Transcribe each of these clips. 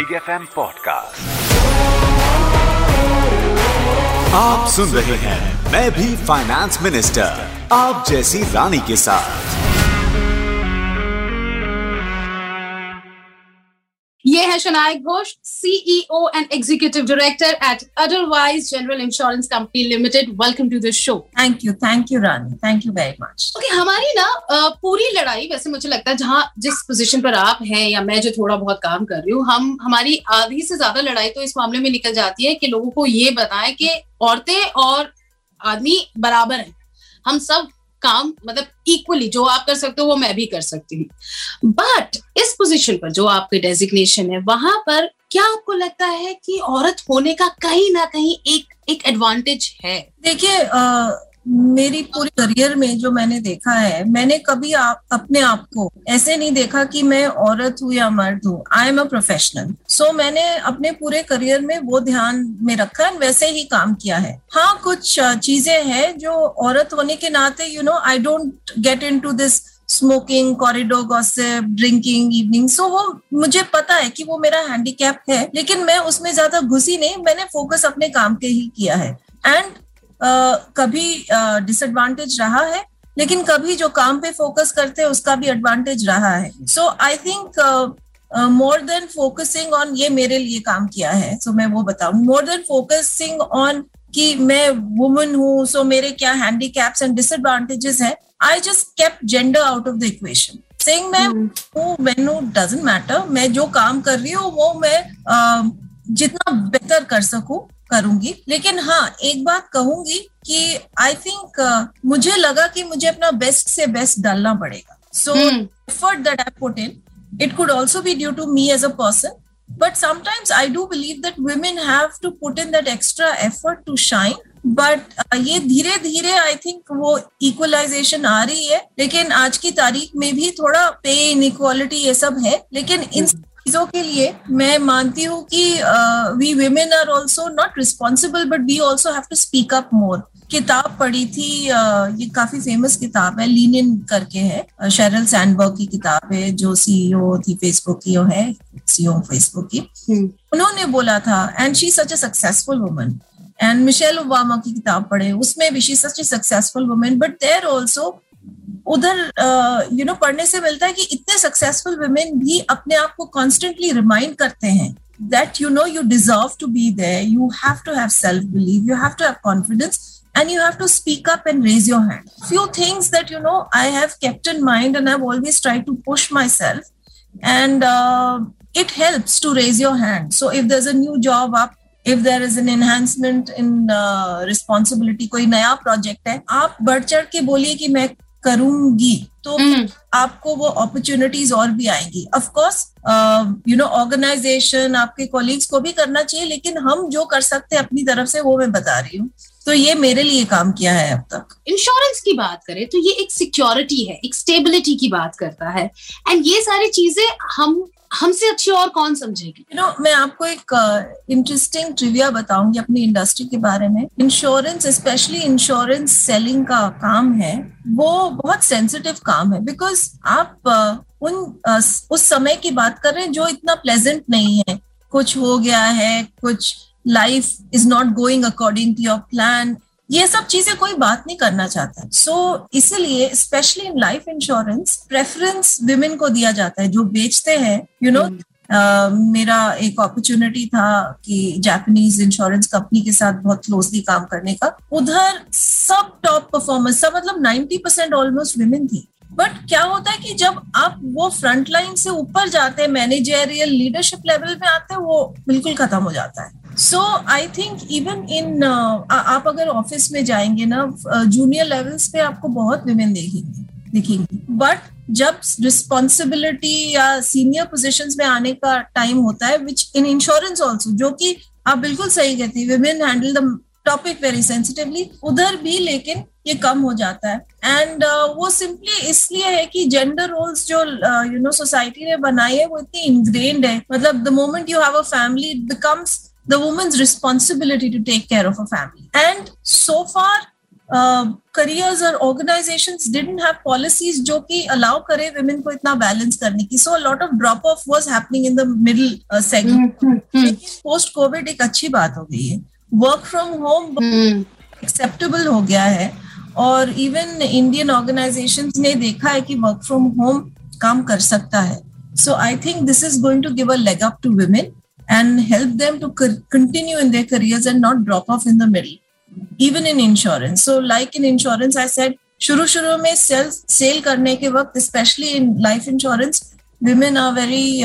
Big F M podcast आप सुन रहे हैं, मैं भी फाइनेंस मिनिस्टर आप जैसी रानी के साथ। ये है Shanay Ghosh CEO and executive director at Edelweiss general insurance company limited welcome to the show thank you thank you Rani thank you very much okay हमारी ना पूरी लड़ाई वैसे मुझे लगता है जहाँ जिस पोजीशन पर आप हैं या मैं जो थोड़ा बहुत काम कर रही हूँ हम हमारी आधी से ज़्यादा लड़ाई तो इस मामले में निकल जाती है कि लोगों को ये बताएँ कि औरतें और आदमी बराबर हैं। हम सब काम मतलब इक्वली जो आप कर सकते हो, वो मैं भी कर सकती हूँ। बट इस पोजीशन पर जो आपके डेजिग्नेशन है, वहाँ पर क्या आपको लगता है कि औरत होने का कहीं ना कहीं एक एक एडवांटेज है? देखिए मेरी पूरी करियर में जो मैंने देखा है, मैंने कभी आप, अपने आप को ऐसे नहीं देखा कि मैं औरत हूँ या मर्द हूँ। I am a professional so मैंने अपने पूरे करियर में वो ध्यान में रखा है वैसे ही काम किया है। हाँ कुछ चीज़ें हैं जो औरत होने के नाते you know I don't get into this smoking corridor gossip drinking evening so वो मुझे पता है कि वो मेरा हैंडीकैप है, लेकिन मैं उसमें ज़्यादा घुसी नहीं। मैंने फोकस अपने काम के ही किया है। एंड कभी डिसएडवांटेज रहा है लेकिन कभी जो काम पे फोकस करते हैं उसका भी एडवांटेज रहा है। So I think more than focusing on ये मेरे लिए काम किया है सो so मैं वो बताऊँ। मोर देन फोकसिंग ऑन कि मैं वुमन हूँ सो मेरे क्या हैंडीकैप्स एंड डिसएडवांटेजेस हैं I just kept gender out of the equation saying मैं हूँ मैनू डजेंट मैटर मैं जो काम कर रही हूँ वो मैं अ, जितना बेहतर कर सकूँ करूँगी। लेकिन हाँ एक बात कहूँगी कि आई थिंक uh, मुझे लगा कि मुझे अपना बेस्ट से बेस्ट डालना पड़ेगा। So effort that I put in it could also be due to me as a person but sometimes I do believe that women have to put in that extra effort to shine but ये धीरे धीरे I think वो equalisation आ रही है। लेकिन आज की तारीख में भी थोड़ा पे इन इक्वालिटी ये सब है लेकिन इन चीज़ों के लिए मैं मानती हूँ कि we women are also not responsible but we also have to speak up more किताब पढ़ी थी ये काफ़ी फ़ेमस किताब है लीन इन करके है। शेरल सैंडबर्ग की किताब है जो सीईओ थी फेसबुक की वो है सीईओ फेसबुक की। उन्होंने बोला था and she such a successful woman and Michelle Obama की किताब पढ़े उसमें भी she such a successful woman but there also उधर यू नो पढ़ने से मिलता है कि इतने सक्सेसफुल वुमेन भी अपने आप को कॉन्स्टेंटली रिमाइंड करते हैं that you know you deserve to be there you have to have self belief you have to have confidence and you have to speak up and raise your hand few things that you know i have kept in mind and i've always tried to push myself and uh, it helps to raise your hand so if there's a new job up if there is an enhancement in uh, responsibility कोई नया project है आप बढ़ चढ़ के बोलिए कि मैं करूँगी तो हम्म। आपको वो अपॉर्चुनिटीज़ और भी आएँगी। Of course you know organization आपके कोलिग्स को भी करना चाहिए लेकिन हम जो कर सकते हैं अपनी तरफ़ से वो मैं बता रही हूँ। तो ये मेरे लिए काम किया है अब तक। इंश्योरेंस की बात करें तो ये एक सिक्योरिटी है एक स्टेबिलिटी की बात करता है। एंड ये सारी चीज़ें हम हमसे अच्छी और कौन समझेगी? यू नो मैं आपको एक इंटरेस्टिंग ट्रिविया बताऊँगी अपनी इंडस्ट्री के बारे में। इंश्योरेंस स्पेशली इंश्योरेंस सेलिंग का काम है, वो बहुत सेंसिटिव काम है बिकॉज़ आप उन उस समय की बात कर रहे हैं जो इतना प्लेजेंट नहीं है। कुछ हो गया है, कुछ life is not going according to your plan ये सब चीज़ें कोई बात नहीं करना चाहता। सो so, इसीलिए specially in life insurance preference women को दिया जाता है। जो बेचते हैं यू नो मेरा एक अपॉर्चुनिटी था कि जापानीज इंश्योरेंस कंपनी के साथ बहुत क्लोजली काम करने का। उधर सब टॉप परफॉर्मेंस सब मतलब 90 परसेंट ऑलमोस्ट विमेन थी। बट क्या होता है कि जब आप वो फ्रंट लाइन से ऊपर जाते हैं मैनेजरियल लीडरशिप लेवल में आते हैं, वो बिल्कुल खत्म हो जाता है। So I think even in आप अगर ऑफ़िस में जाएँगे ना जूनियर लेवल्स पे आपको बहुत विमेन देखेंगे, दिखेंगी। बट जब रिस्पॉन्सिबिलिटी या सीनियर पोजिशन में आने का टाइम होता है विच इन इंश्योरेंस ऑल्सो जो कि आप बिल्कुल सही कहती women handle the topic very sensitively उधर भी लेकिन ये कम हो जाता है। एंड uh, वो सिंपली इसलिए है कि जेंडर रोल्स जो यू नो सोसाइटी ने बनाई है वो इतनी इनग्रेन्ड है। मतलब the moment you have a family it becomes the woman's responsibility to take care of a family. And so far, careers और ऑर्गेनाइजेशंस डिडंट हैव पॉलिसीज़ जो कि अलाउ करे वुमेन को इतना बैलेंस करने की। So lot of drop off was happening in the middle segment post Covid एक अच्छी बात हो गई है। वर्क फ्रॉम होम एक्सेप्टेबल हो गया है। और इवन इंडियन ऑर्गेनाइजेशंस ने देखा है कि वर्क फ्रॉम होम काम कर सकता है। So I think this is going to give a leg up to women and help them to continue in their careers and not drop off in the middle, even in insurance. So, like in insurance, i said, शुरू शुरू में cell cell करने के वक्त specially in life insurance women are very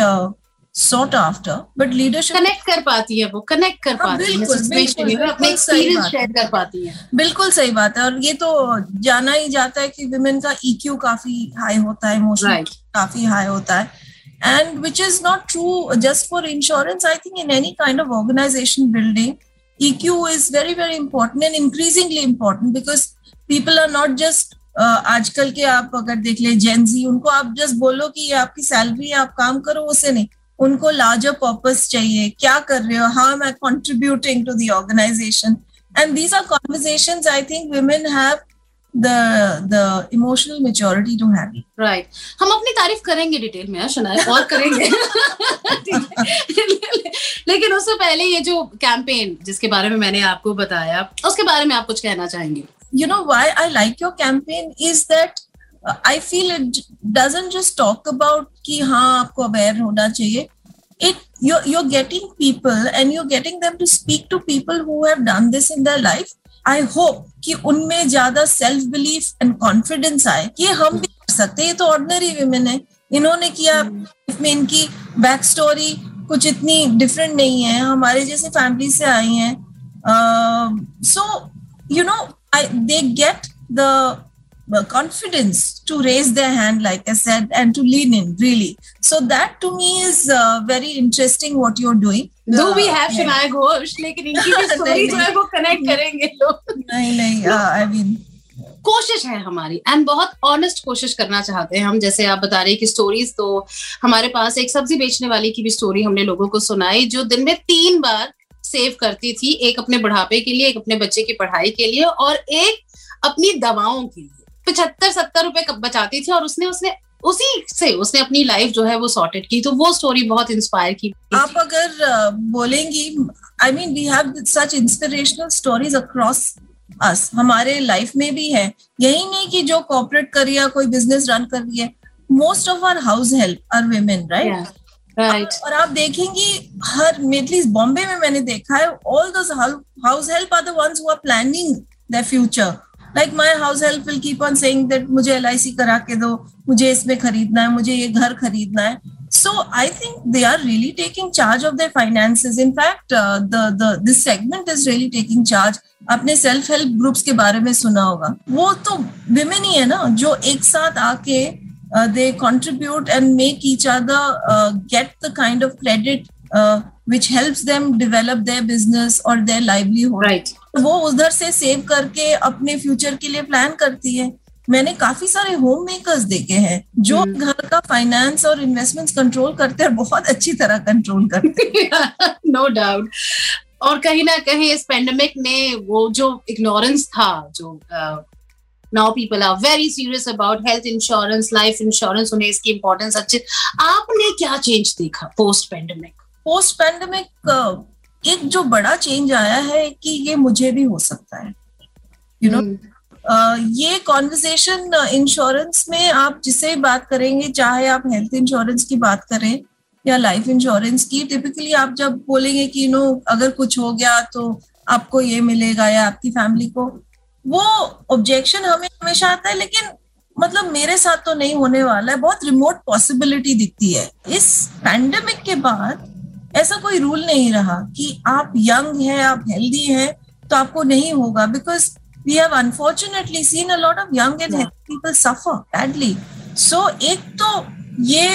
sought after but leadership connect कर पाती है वो कनेक्ट कर हाँ, पाती है बिल्कुल, सही बात है बिल्कुल सही बात है और ये तो जाना ही जाता है कि विमेन का ईक्यू काफ़ी हाई होता है इमोशनल Right. काफ़ी हाई होता है and which is not true just for insurance i think in any kind of organization building eq is very very important and increasingly important because people are not just uh, आजकल के आप अगर देख ले Gen Z उनको आप just बोलो कि ये आपकी सैलरी है आप काम करो उसे नहीं उनको लार्जर पर्पस चाहिए। क्या कर रहे हो? How am I contributing to the organisation and these are conversations I think women have the the emotional maturity to have it right हम अपनी तारीफ़ करेंगे डिटेल में शनाय और करेंगे। लेकिन उससे पहले ये जो कैंपेन जिसके बारे में मैंने आपको बताया उसके बारे में आप कुछ कहना चाहेंगे? You know why I like your campaign is that I feel it doesn't just talk about कि हाँ आपको अवेयर होना चाहिए। It you you are getting people and you are getting them to speak to people who have done this in their life I hope कि उनमें ज़्यादा self belief and confidence आए कि हम भी कर सकते हैं। ये तो ऑर्डिनरी वीमेन है। इन्होंने किया हम्म। इसमें इनकी बैक स्टोरी कुछ इतनी डिफरेंट नहीं है। हमारे जैसे फैमिली से आई हैं। So you know I they get the confidence to raise their hand, like I said, and to lean in, really. So that to me is uh, very interesting what you're doing. We Uh, have yeah. Shanay Ghosh लेकिन इनकी भी story जो है वो connect करेंगे लोग नहीं नहीं आई मीन कोशिश है हमारी एंड बहुत ऑनेस्ट कोशिश करना चाहते हैं हम जैसे आप बता रहे हैं कि स्टोरीज तो हमारे पास एक सब्ज़ी बेचने वाली की भी स्टोरी हमने लोगों को सुनाई जो दिन में तीन बार सेव करती थी एक अपने बुढ़ापे के लिए एक अपने बच्चे की पढ़ाई के लिए और एक अपनी दवाओं के लिए पचहत्तर सत्तर रुपए बचाती थी और उसने उसने उसी से उसने अपनी लाइफ जो है वो सॉर्टेड की। तो वो स्टोरी बहुत इंस्पायर की। आप अगर बोलेंगी I mean we have such inspirational stories across us हमारे लाइफ में भी है। यही नहीं कि जो कॉर्पोरेट कर रही है कोई बिज़नेस रन कर रही है। Most of our house help are women right right और आप देखेंगी हर एटलीस्ट बॉम्बे में मैंने देखा है all those house help are the ones who are planning the future like my house help will keep on saying that मुझे एलआईसी करा के दो, मुझे इसमें खरीदना है, मुझे ये घर खरीदना है। So I think they are really taking charge of their finance in fact the the this segment is really taking charge अपने सेल्फ हेल्प ग्रुप्स के बारे में सुना होगा। वो तो विमेन ही है ना, जो एक साथ आके they contribute and make each other get the kind of credit which help them develop develop business और or लाइवलीहुड livelihood. वो उधर से सेव करके अपने फ्यूचर के लिए प्लान करती है। मैंने काफ़ी सारे होम मेकर्स देखे हैं जो घर का फाइनेंस और इन्वेस्टमेंट्स कंट्रोल करते हैं बहुत अच्छी तरह कंट्रोल करते हैं। नो डाउट और कहीं ना कहीं इस पेंडेमिक ने वो जो इग्नोरेंस था जो now people are very serious about health insurance life insurance उन्हें इसकी इंपॉर्टेंस अच्छी आपने क्या चेंज देखा पोस्ट पेंडेमिक पोस्ट पैंडमिक एक जो बड़ा चेंज आया है कि ये मुझे भी हो सकता है। You you know know? Uh, ये कॉन्वर्जेशन इंश्योरेंस में आप जिसे बात करेंगे चाहे आप हेल्थ इंश्योरेंस की बात करें या लाइफ इंश्योरेंस की टिपिकली आप जब बोलेंगे कि नो अगर कुछ हो गया तो आपको ये मिलेगा या आपकी फैमिली को वो ऑब्जेक्शन हमें हमेशा आता है लेकिन मतलब मेरे साथ तो नहीं होने वाला है। बहुत रिमोट पॉसिबिलिटी दिखती है। इस पैंडमिक के बाद ऐसा कोई रूल नहीं रहा कि आप यंग हैं आप हेल्दी हैं तो आपको नहीं होगा because we have unfortunately seen a lot of young and healthy people suffer badly so एक तो ये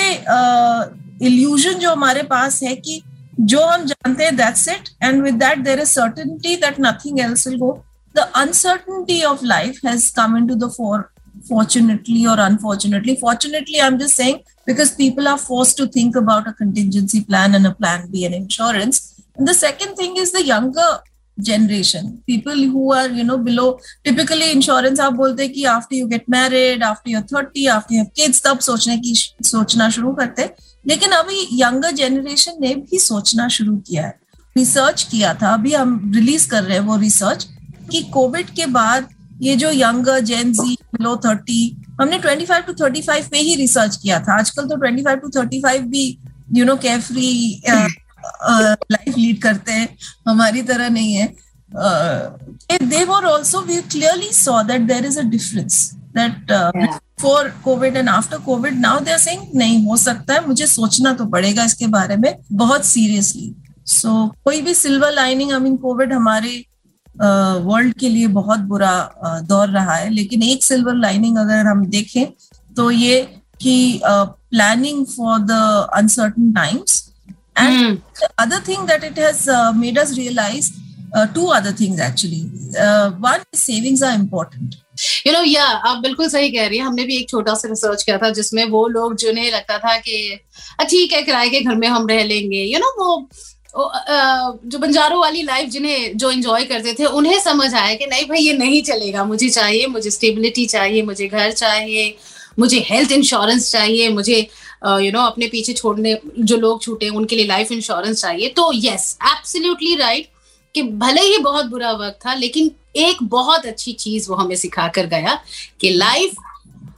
इल्यूजन uh, जो हमारे पास है कि जो हम जानते हैं that's it and with that there is certainty that nothing else will go the uncertainty of life has come into the fore fortunately or unfortunately fortunately i'm just saying because people are forced to think about a contingency plan and a plan b and insurance and the second thing is the younger generation people who are you know below typically insurance आप हैं कि after you get married after you're 30 after you have kids तब सोचने की सोचना शुरू करते लेकिन अभी यंगर जनरेशन ने भी सोचना शुरू किया है रिसर्च किया था अभी हम रिलीज़ कर रहे हैं वो रिसर्च कि कोविड के बाद ये जो younger Gen Z below thirty हमने 25 टू 35 पे ही रिसर्च किया था। आजकल तो 25 टू 35 भी you know care free life lead करते हैं। हमारी तरह नहीं है। They were also we clearly saw that there is a difference that for Covid and after Covid now they are saying नहीं हो सकता है मुझे सोचना तो पड़ेगा इसके बारे में बहुत सीरियसली सो so, कोई भी silver lining I mean Covid हमारे वर्ल्ड के लिए बहुत बुरा दौर रहा है लेकिन एक सिल्वर लाइनिंग अगर हम देखें तो ये कि planning for the uncertain times that it has uh, made us realize uh, two other things actually. Uh, one, savings are important. You know या आप बिल्कुल सही कह रही है हमने भी एक छोटा सा रिसर्च किया था जिसमें वो लोग जिन्हें लगता था कि ठीक है किराए के घर में हम रह लेंगे यू you नो know, वो जो बंजारों वाली लाइफ जिन्हें जो एंजॉय करते थे उन्हें समझ आया कि नहीं भाई ये नहीं चलेगा। मुझे चाहिए मुझे स्टेबिलिटी चाहिए मुझे घर चाहिए मुझे हेल्थ इंश्योरेंस चाहिए मुझे यू नो अपने पीछे छोड़ने जो लोग छूटे उनके लिए लाइफ इंश्योरेंस चाहिए। तो यस एब्सोल्युटली राइट कि भले ही बहुत बुरा वक्त था लेकिन एक बहुत अच्छी चीज़ वो हमें सिखा कर गया कि लाइफ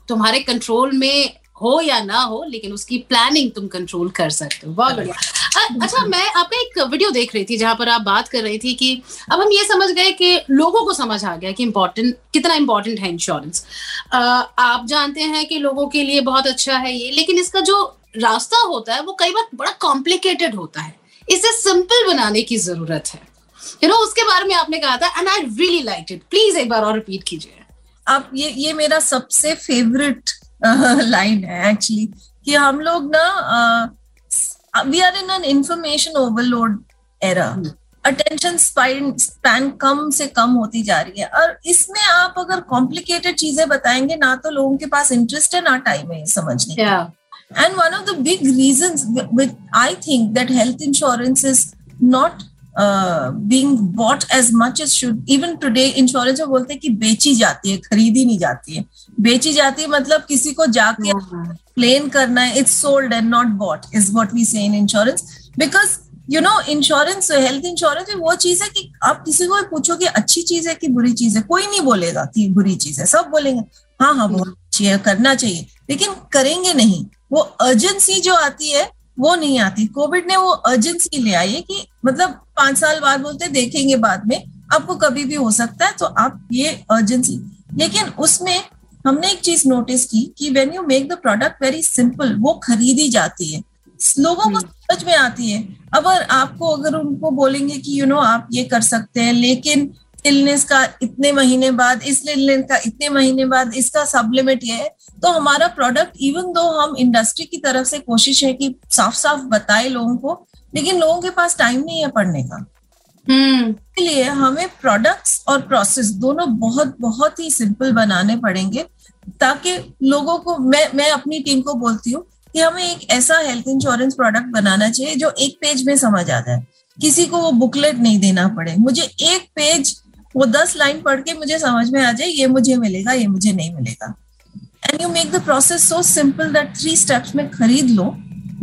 तुम्हारे कंट्रोल में हो या ना हो लेकिन उसकी प्लानिंग तुम कंट्रोल कर सकते हो। बहुत बढ़िया। अच्छा मैं आपका एक वीडियो देख रही थी जहाँ पर आप बात कर रही थी कि अब हम ये समझ गए कि लोगों को समझ आ गया कि इम्पोर्टेंट कितना इम्पोर्टेंट है इंश्योरेंस आप जानते हैं कि लोगों के लिए बहुत अच्छा है ये, लेकिन इसका जो रास्ता होता है वो कई बार बड़ा कॉम्प्लिकेटेड होता है। इसे सिंपल बनाने की ज़रूरत है। यू नो उसके बारे में आपने कहा था and I really like it please एक बार और रिपीट कीजिए। आप, ये ये मेरा सबसे फेवरेट लाइन है एक्चुअली कि हम लोग ना we are in an information overload era attention spine span कम से कम होती जा रही है। और इसमें आप अगर कॉम्प्लिकेटेड चीज़ें बताएँगे ना तो लोगों के पास इंटरेस्ट है ना टाइम है समझने and one of the big reason I think that health insurance is not being bought as much as should even today insurance में बोलते हैं कि बेची जाती है खरीदी नहीं जाती है। बेची जाती है मतलब किसी को जाके प्लेन करना है it's sold and not bought is what we say in insurance because you know insurance health insurance वो चीज़ है कि आप किसी को पूछो कि अच्छी चीज़ है कि बुरी चीज़ है, कोई नहीं बोलेगा कि बुरी चीज़ है, सब बोलेंगे। हाँ हाँ बहुत अच्छी है, करना चाहिए। लेकिन करेंगे नहीं। वो अर्जेंसी जो आती है, वो नहीं आती। कोविड ने वो अर्जेंसी ले आई है कि मतलब पाँच साल बाद बोलते, देखेंगे बाद में, आपको कभी भी हो सकता है तो आप ये अर्जेंसी लेकिन उसमें हमने एक चीज़ नोटिस की कि when you make the product very simple वो खरीदी जाती है लोगों को हम्म। समझ में आती है अगर आपको अगर उनको बोलेंगे कि यू you नो know, आप ये कर सकते हैं लेकिन इलनेस का इतने महीने बाद इस इलनेस का इतने महीने बाद इसका सप्लीमेंट ये है तो हमारा प्रोडक्ट इवन दो हम इंडस्ट्री की तरफ़ से कोशिश है कि साफ़ साफ़ बताए लोगों को लेकिन लोगों के पास टाइम नहीं है पढ़ने का हम्म। इसलिए हमें प्रोडक्ट्स और प्रोसेस दोनों बहुत बहुत ही सिंपल बनाने पड़ेंगे ताकि लोगों को मैं मैं अपनी टीम को बोलती हूँ कि हमें एक ऐसा हेल्थ इंश्योरेंस प्रोडक्ट बनाना चाहिए जो एक पेज में समझ आ जाए। किसी को वो बुकलेट नहीं देना पड़े। मुझे एक पेज वो दस लाइन पढ़ के मुझे समझ में आ जाए ये मुझे मिलेगा ये मुझे नहीं मिलेगा। And you make the process so simple that three steps में खरीद लो।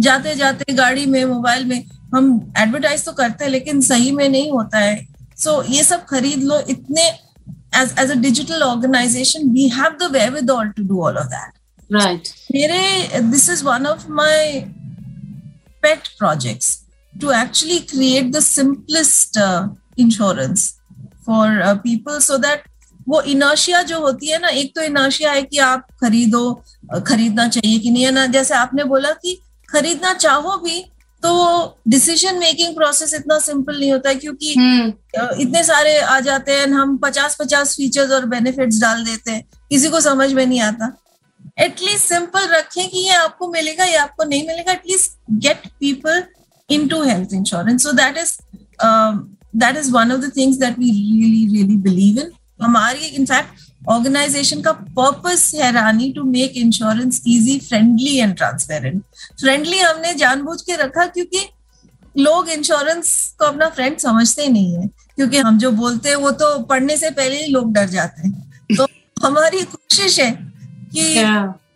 जाते जाते गाड़ी में मोबाइल में हम एडवर्टाइज तो करते हैं लेकिन सही में नहीं होता है। सो so, ये सब खरीद लो इतने as as a digital organisation we have the way with all to do all of that right मेरे this is one of my pet projects to actually create the simplest insurance for people so that वो inertia जो होती है ना एक तो inertia है कि आप खरीदो खरीदना चाहिए कि नहीं है ना जैसे आपने बोला कि खरीदना चाहो भी तो डिसीज़न मेकिंग प्रोसेस इतना सिंपल नहीं होता है क्योंकि हम्म। इतने सारे आ जाते हैं हम पचास पचास फीचर्स और बेनिफिट्स डाल देते हैं। किसी को समझ में नहीं आता। एटलीस्ट सिंपल रखें कि ये आपको मिलेगा या आपको नहीं मिलेगा। At least get people into health insurance so that is that is one of the things that we really really believe in हमारी इनफैक्ट ऑर्गेनाइजेशन का पर्पस है रानी to make insurance easy friendly and transparent friendly हमने जानबूझ के रखा क्योंकि लोग insurance को अपना फ्रेंड समझते नहीं है। क्योंकि हम जो बोलते हैं वो तो पढ़ने से पहले ही लोग डर जाते हैं। तो हमारी कोशिश है कि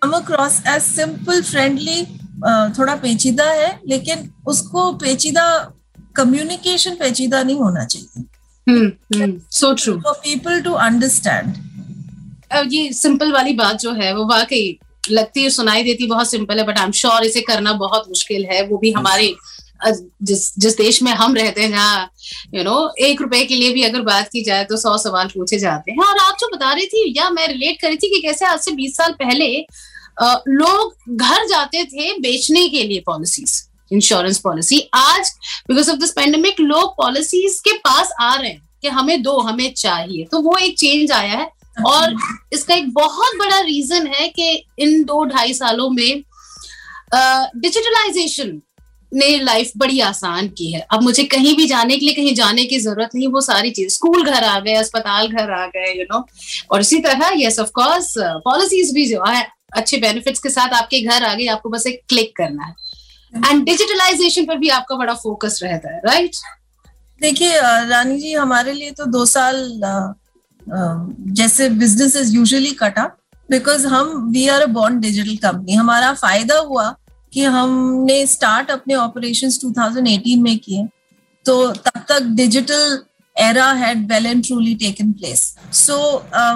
come across as simple friendly थोड़ा पेचीदा है लेकिन उसको पेचीदा कम्युनिकेशन पेचीदा नहीं होना चाहिए। फॉर पीपल टू अंडरस्टैंड ये सिंपल वाली बात जो है, वो वाकई लगती है, सुनाई देती बहुत सिंपल है बट आई एम श्योर इसे करना बहुत मुश्किल है। वो भी हमारे जिस जिस देश में हम रहते हैं, जहाँ यू नो एक रुपए के लिए भी अगर बात की जाए तो सौ सवाल पूछे जाते हैं। और आप जो बता रही थी, या मैं रिलेट करी थी कि कैसे आज से बीस साल पहले लोग घर जाते थे बेचने के लिए पॉलिसीज़ इंश्योरेंस पॉलिसी आज बिकॉज़ ऑफ़ दिस पेंडेमिक लोग पॉलिसीज़ के पास आ रहे हैं कि हमें दो, हमें चाहिए। तो वो एक चेंज आया है। और इसका एक बहुत बड़ा रीजन है कि इन दो ढाई सालों में डिजिटलाइजेशन ने लाइफ बड़ी आसान की है। अब मुझे कहीं भी जाने के लिए, कहीं जाने की ज़रूरत नहीं, वो सारी चीज़ स्कूल घर आ गए, अस्पताल घर आ गए यू नो और इसी तरह यस ऑफ़ कोर्स पॉलिसीज़ भी जो है, अच्छे बेनिफिट्स के साथ आपके घर आ गए, आपको बस एक क्लिक करना है। एंड डिजिटलाइजेशन पर भी आपका बड़ा फोकस रहता है राइट देखिए रानी जी, हमारे लिए तो दो साल जैसे बिज़नेस इज़ यूजुअली कटा बिकॉज़ हम वी आर अ बॉन्ड डिजिटल कंपनी हमारा फ़ायदा हुआ कि हमने स्टार्ट अपने ऑपरेशन 2018 में किए तो तब तक digital era had well and truly taken place so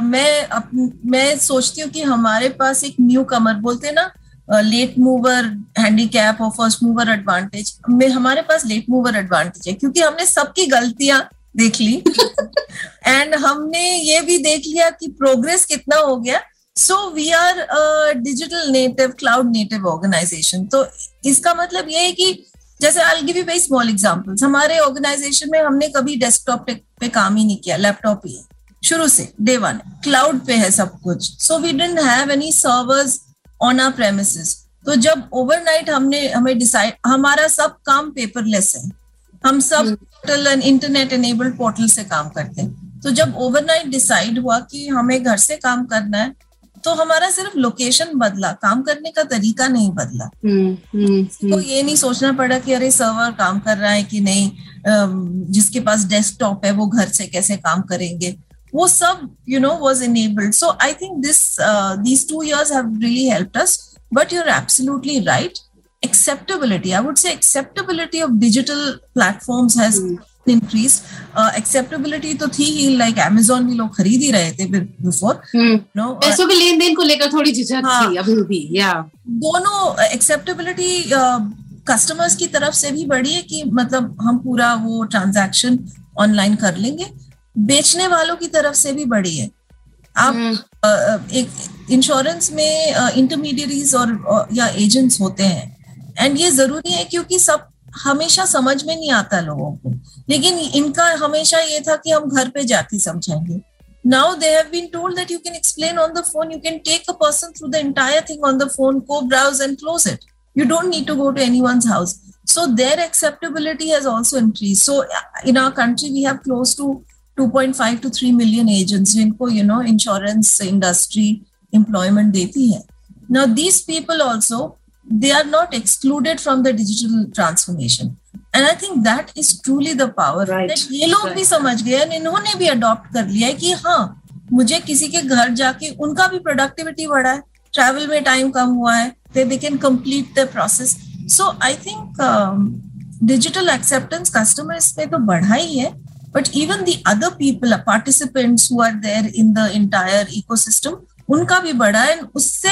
मैं अप, मैं सोचती हूँ कि हमारे पास एक न्यू कमर बोलते ना लेट मूवर हैंडीकैप और फ़र्स्ट मूवर एडवांटेज में हमारे पास लेट मूवर एडवांटेज है क्योंकि हमने सबकी गलतियाँ देख ली। एंड हमने ये भी देख लिया कि प्रोग्रेस कितना हो गया। So we are digital native cloud native organisation तो इसका मतलब ये है कि जैसे I give you very small examples हमारे ऑर्गेनाइजेशन में हमने कभी डेस्कटॉप पे, पे काम ही नहीं किया लैपटॉप ही। शुरू से डे वन क्लाउड पे है सब कुछ। So we don't have any servers on our premises तो जब ओवरनाइट हमने हमें डिसाइड हमारा सब काम पेपरलेस है। हम सब portal and internet enabled portal से काम करते हैं। तो जब ओवरनाइट डिसाइड हुआ कि हमें घर से काम करना है तो हमारा सिर्फ़ लोकेशन बदला काम करने का तरीका नहीं बदला। हम्म, हम्म, तो हम्म। ये नहीं सोचना पड़ा कि अरे सर्वर काम कर रहा है कि नहीं जिसके पास डेस्कटॉप है वो घर से कैसे काम करेंगे। वो सब you know was enabled so I think this these two years have really helped us but you are absolutely right acceptability i would say acceptability of digital platforms has mm. increased uh, acceptability तो थी ही like Amazon भी लोग खरीद ही रहे थे before no hmm. पैसों के लेन then को लेकर थोड़ी झिझक हाँ, थी अभी भी या दोनों एक्सेप्टेबिलिटी कस्टमर्स uh, की तरफ़ से भी बढ़ी है कि मतलब हम पूरा वो ट्रांजैक्शन ऑनलाइन कर लेंगे बेचने वालों की तरफ़ से भी बढ़ी है आप hmm. uh, एक इंश्योरेंस में इंटरमीडियरीज uh, और या एजेंट्स होते हैं एंड ये ज़रूरी है क्योंकि सब हमेशा समझ में नहीं आता लोगों को। लेकिन इनका हमेशा ये था कि हम घर पे जाते समझाएँगे। Now they have been told that you can explain on the phone you can take a person through the entire thing on the phone को browse and close it you don't need to go to any one house so there acceptability has also increase so in our country we have close to 2.5 to three million agent जिनको you know insurance industry employment देती है। Now these people also they are not excluded from the digital transformation. And i think that is truly the power. ये लोग right. भी समझ गए और इन्होंने भी अडॉप्ट कर लिया है कि हाँ मुझे किसी के घर जाके उनका भी प्रोडक्टिविटी बढ़ा है ट्रैवल में टाइम कम हुआ है they they can complete the process so I think digital acceptance customers में तो बढ़ा ही है but even the other people participants who are there in the entire ecosystem उनका भी बढ़ा है उससे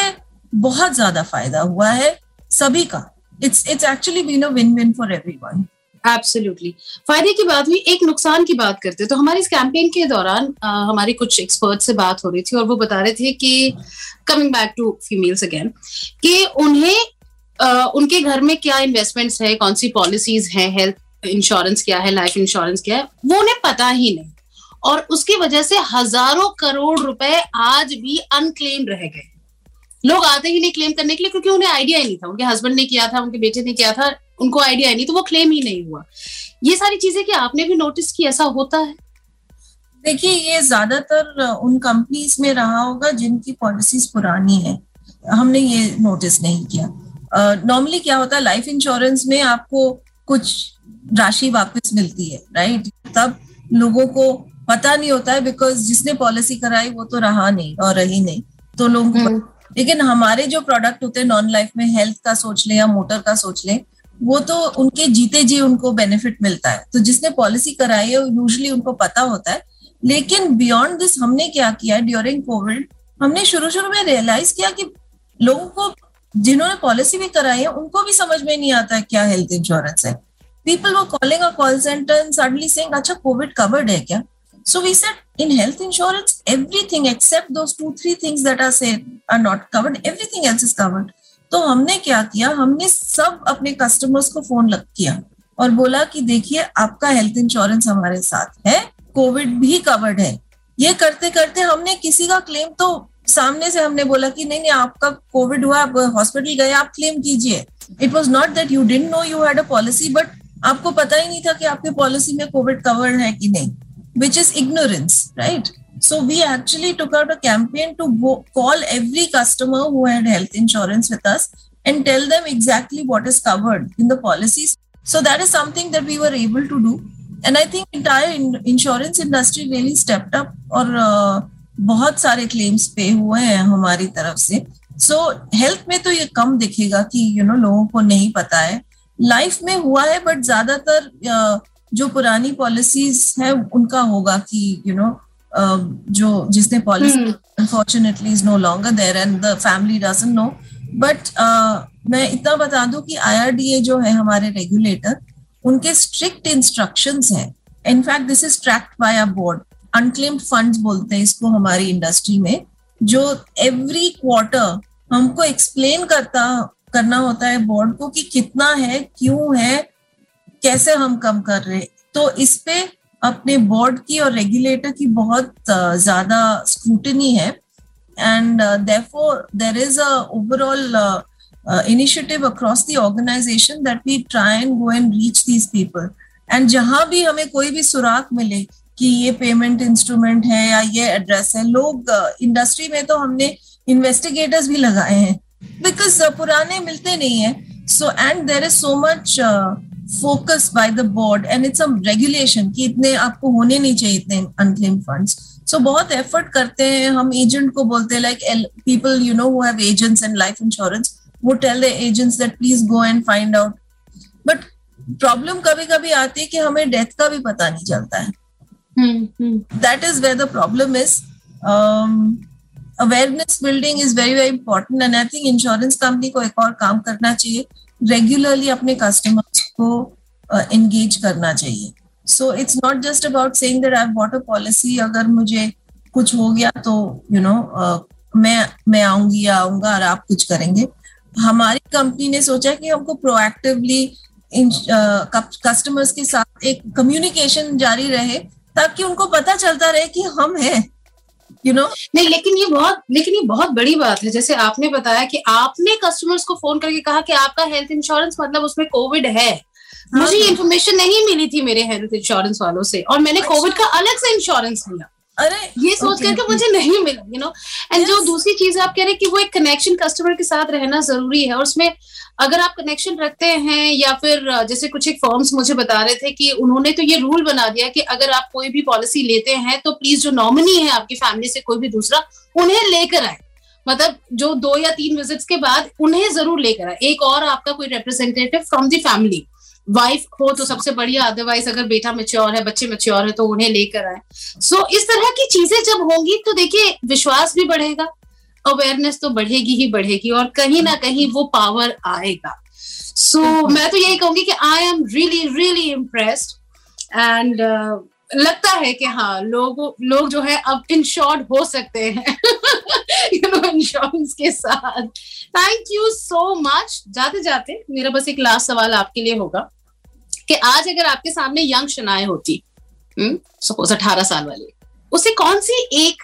बहुत ज़्यादा फ़ायदा हुआ है। सभी का। It's it's actually been a win win for everyone absolutely फ़ायदे की बात हुई एक नुकसान की बात करते हैं। तो हमारी इस कैंपेन के दौरान हमारी कुछ एक्सपर्ट से बात हो रही थी और वो बता रहे थे कि coming back to females again कि उन्हें आ, उनके घर में क्या इन्वेस्टमेंट्स है कौन सी पॉलिसीज़ हैं हेल्थ इंश्योरेंस क्या है लाइफ इंश्योरेंस क्या है वो उन्हें पता ही नहीं। और उसकी वजह से हज़ारों करोड़ रुपए आज भी अनक्लेम रह गए। लोग आते ही नहीं क्लेम करने के लिए क्योंकि उन्हें आइडिया ही नहीं था। उनके हस्बैंड ने किया था उनके बेटे ने किया था उनको आइडिया ही नहीं तो वो क्लेम ही नहीं हुआ। ये सारी चीज़ें क्या आपने भी नोटिस की ऐसा होता है? देखिए ये ज़्यादातर उन कंपनीज़ में रहा होगा जिनकी पॉलिसीज़ पुरानी है। हमने ये नोटिस नहीं किया। नॉर्मली uh, क्या होता है लाइफ इंश्योरेंस में आपको कुछ राशि वापस मिलती है राइट तब लोगों को पता नहीं होता है बिकॉज़ जिसने पॉलिसी कराई वो तो रहा नहीं और रही नहीं। तो लोगों को हम्म। लेकिन हमारे जो प्रोडक्ट होते हैं नॉन लाइफ में हेल्थ का सोच लें या मोटर का सोच लें, वो तो उनके जीते जी उनको बेनिफिट मिलता है। तो जिसने पॉलिसी कराई है यूजली उनको पता होता है। लेकिन बियॉन्ड दिस हमने क्या किया ड्यूरिंग कोविड हमने शुरू शुरू में रियलाइज़ किया कि लोगों को, जिन्होंने पॉलिसी भी कराई है, उनको भी समझ में नहीं आता है क्या हेल्थ इंश्योरेंस है। पीपल वो calling a call centre suddenly saying अच्छा कोविड कवर्ड है क्या? So we said in health insurance, everything except those two, three things that are said are not covered. Everything else is covered. तो हमने क्या किया हमने सब अपने कस्टमर्स को फ़ोन लग किया और बोला कि देखिए आपका हेल्थ इंश्योरेंस हमारे साथ है कोविड भी कवर्ड है ये करते करते हमने किसी का क्लेम तो सामने से हमने बोला कि नहीं नहीं आपका कोविड हुआ आप हॉस्पिटल गए आप क्लेम कीजिए it was not that you didn't know you had a policy but आपको पता ही नहीं था कि आपके पॉलिसी में कोविड कवर्ड है कि नहीं which is ignorance, right? So we actually took out a campaign to go, call every customer who had health insurance with us and tell them exactly what is covered in the policies. So that is something that we were able to do. And I think entire in, insurance industry really stepped up और uh, बहुत सारे claims पे हुए हैं हमारी तरफ़ से so, health में तो ये कम दिखेगा कि you know, लोगों को नहीं पता है लाइफ में हुआ है बट ज़्यादातर uh, जो पुरानी पॉलिसीज़ है उनका होगा कि यू you नो know, जो जिसने policy unfortunately is no longer there and the family doesn't know but मैं इतना बता दूँ कि आईआरडीए जो है हमारे रेगुलेटर उनके स्ट्रिक्ट इंस्ट्रक्शंस हैं। In fact this is tracked by a board unclaimed funds बोलते हैं इसको हमारी इंडस्ट्री में जो एवरी क्वार्टर हमको एक्सप्लेन करता करना होता है बोर्ड को कि कितना है क्यों है कैसे हम कम कर रहे हैं? तो इस पे अपने बोर्ड की और रेगुलेटर की बहुत ज़्यादा स्क्रूटनी है। And therefore there is a overall initiative across the organisation that we try and go and reach these people and जहाँ भी हमें कोई भी सुराख मिले कि ये पेमेंट इंस्ट्रूमेंट है या ये एड्रेस है, लोग इंडस्ट्री में तो हमने इन्वेस्टिगेटर्स भी लगाए हैं। बिकॉज़ पुराने मिलते नहीं है। So and there is so much focus by the board and it's a regulation कि इतने आपको होने नहीं चाहिए इतने अनक्लेम फंड्स सो बहुत एफर्ट करते हैं हम एजेंट को बोलते हैं like people you know who have agents and life insurance वो tell the agents that please go and find out but problem कभी कभी आती है कि हमें डेथ का भी पता नहीं चलता है। That is where the problem is awareness building is very very important and I think insurance company को एक और काम करना चाहिए। रेगुलरली अपने कस्टमर्स को एंगेज uh, करना चाहिए। So it's not just about saying that I want a policy अगर मुझे कुछ हो गया तो you you know know, uh, मैं मैं आऊँगी या आऊँगा और आप कुछ करेंगे। हमारी कंपनी ने सोचा कि हमको प्रोएक्टिवली कस्टमर्स uh, के साथ एक कम्युनिकेशन जारी रहे ताकि उनको पता चलता रहे कि हम हैं। You you know know? नहीं लेकिन ये बहुत लेकिन ये बहुत बड़ी बात है। जैसे आपने बताया कि आपने कस्टमर्स को फ़ोन करके कहा कि आपका हेल्थ इंश्योरेंस मतलब उसमें कोविड है। हाँ, मुझे ये इन्फॉर्मेशन नहीं मिली थी मेरे हेल्थ इंश्योरेंस वालों से। और मैंने कोविड अच्छा। का अलग से इंश्योरेंस लिया। अरे ये सोच करके मुझे नहीं मिला यू नो एंड जो दूसरी चीज़ आप कह रहे हैं कि वो एक कनेक्शन कस्टमर के साथ रहना ज़रूरी है और उसमें अगर आप कनेक्शन रखते हैं या फिर जैसे कुछ एक फॉर्म्स मुझे बता रहे थे कि उन्होंने तो ये रूल बना दिया कि अगर आप कोई भी पॉलिसी लेते हैं तो प्लीज़ जो नॉमिनी है आपकी फैमिली से कोई भी दूसरा उन्हें लेकर आए। मतलब जो दो या तीन विजिट्स के बाद उन्हें ज़रूर लेकर आए। एक और आपका कोई representative from the family wife हो तो सबसे बढ़िया अदरवाइज़ अगर बेटा मेच्योर है बच्चे मेच्योर है तो उन्हें लेकर आए। सो so, इस तरह की चीज़ें जब होंगी तो देखिए विश्वास भी बढ़ेगा। अवेयरनेस तो बढ़ेगी ही बढ़ेगी और कहीं ना कहीं वो पावर आएगा। सो so, मैं तो यही कहूँगी कि I am really really impressed and लगता है कि हाँ लोग लोग जो है अब इंश्योर्ड हो सकते हैं। यू नो इंश्योरेंस के साथ। थैंक यू सो मच जाते जाते मेरा बस एक लास्ट सवाल आपके लिए होगा कि आज अगर आपके सामने यंग शनाए होती सपोज़ हम्म, अठारह साल वाली उसे कौन सी एक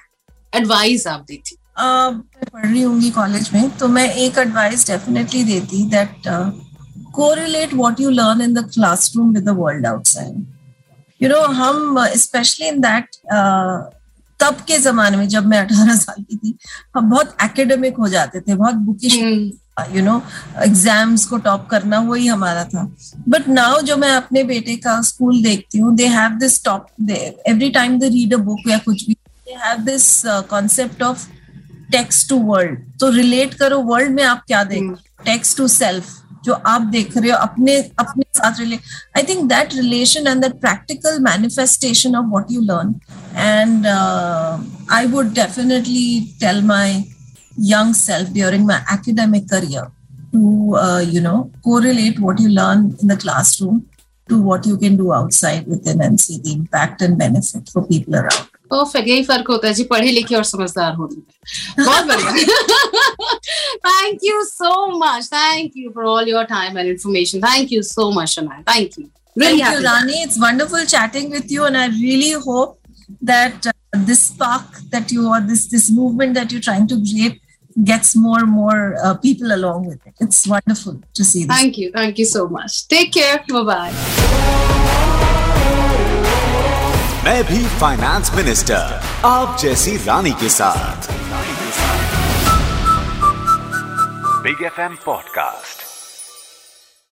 एडवाइस आप देती? पढ़ रही हूँ कॉलेज में तो मैं एक एडवाइस डेफिनेटली देती that correlate what you learn in the classroom with the world outside you know हम स्पेशली इन दैट तब के जमाने में जब मैं अठारह साल की थी हम बहुत एकेडमिक हो जाते थे बहुत बुकिश। यू नो एग्ज़ाम्स को टॉप करना वही हमारा था बट नाउ जो मैं अपने बेटे का स्कूल देखती हूँ they have this top every time they read a book या कुछ भी they have this concept of text to world तो रिलेट करो वर्ल्ड में आप क्या देख टेक्स्ट टू सेल्फ जो आप देख रहे हो अपने अपने साथ relate I think that relation and that practical manifestation of what you learn and I would definitely tell my young self during my academic career to uh, you know correlate what you learn in the classroom to what you can do outside within and see the impact and benefit for people around perfect यही फ़र्क होता है जी पढ़े लिखे और समझदार होने में बहुत बढ़िया thank you so much thank you for all your time and information thank you so much Shanaya thank you Really Thank you, Rani. It's wonderful chatting with you, and I really hope that uh, this spark that you or this this movement that you're trying to create gets more and more uh, people along with it. It's wonderful to see this. Thank you. Thank you so much. Take care. Bye bye. मैं भी finance minister आप जैसी रानी के साथ। Big F M podcast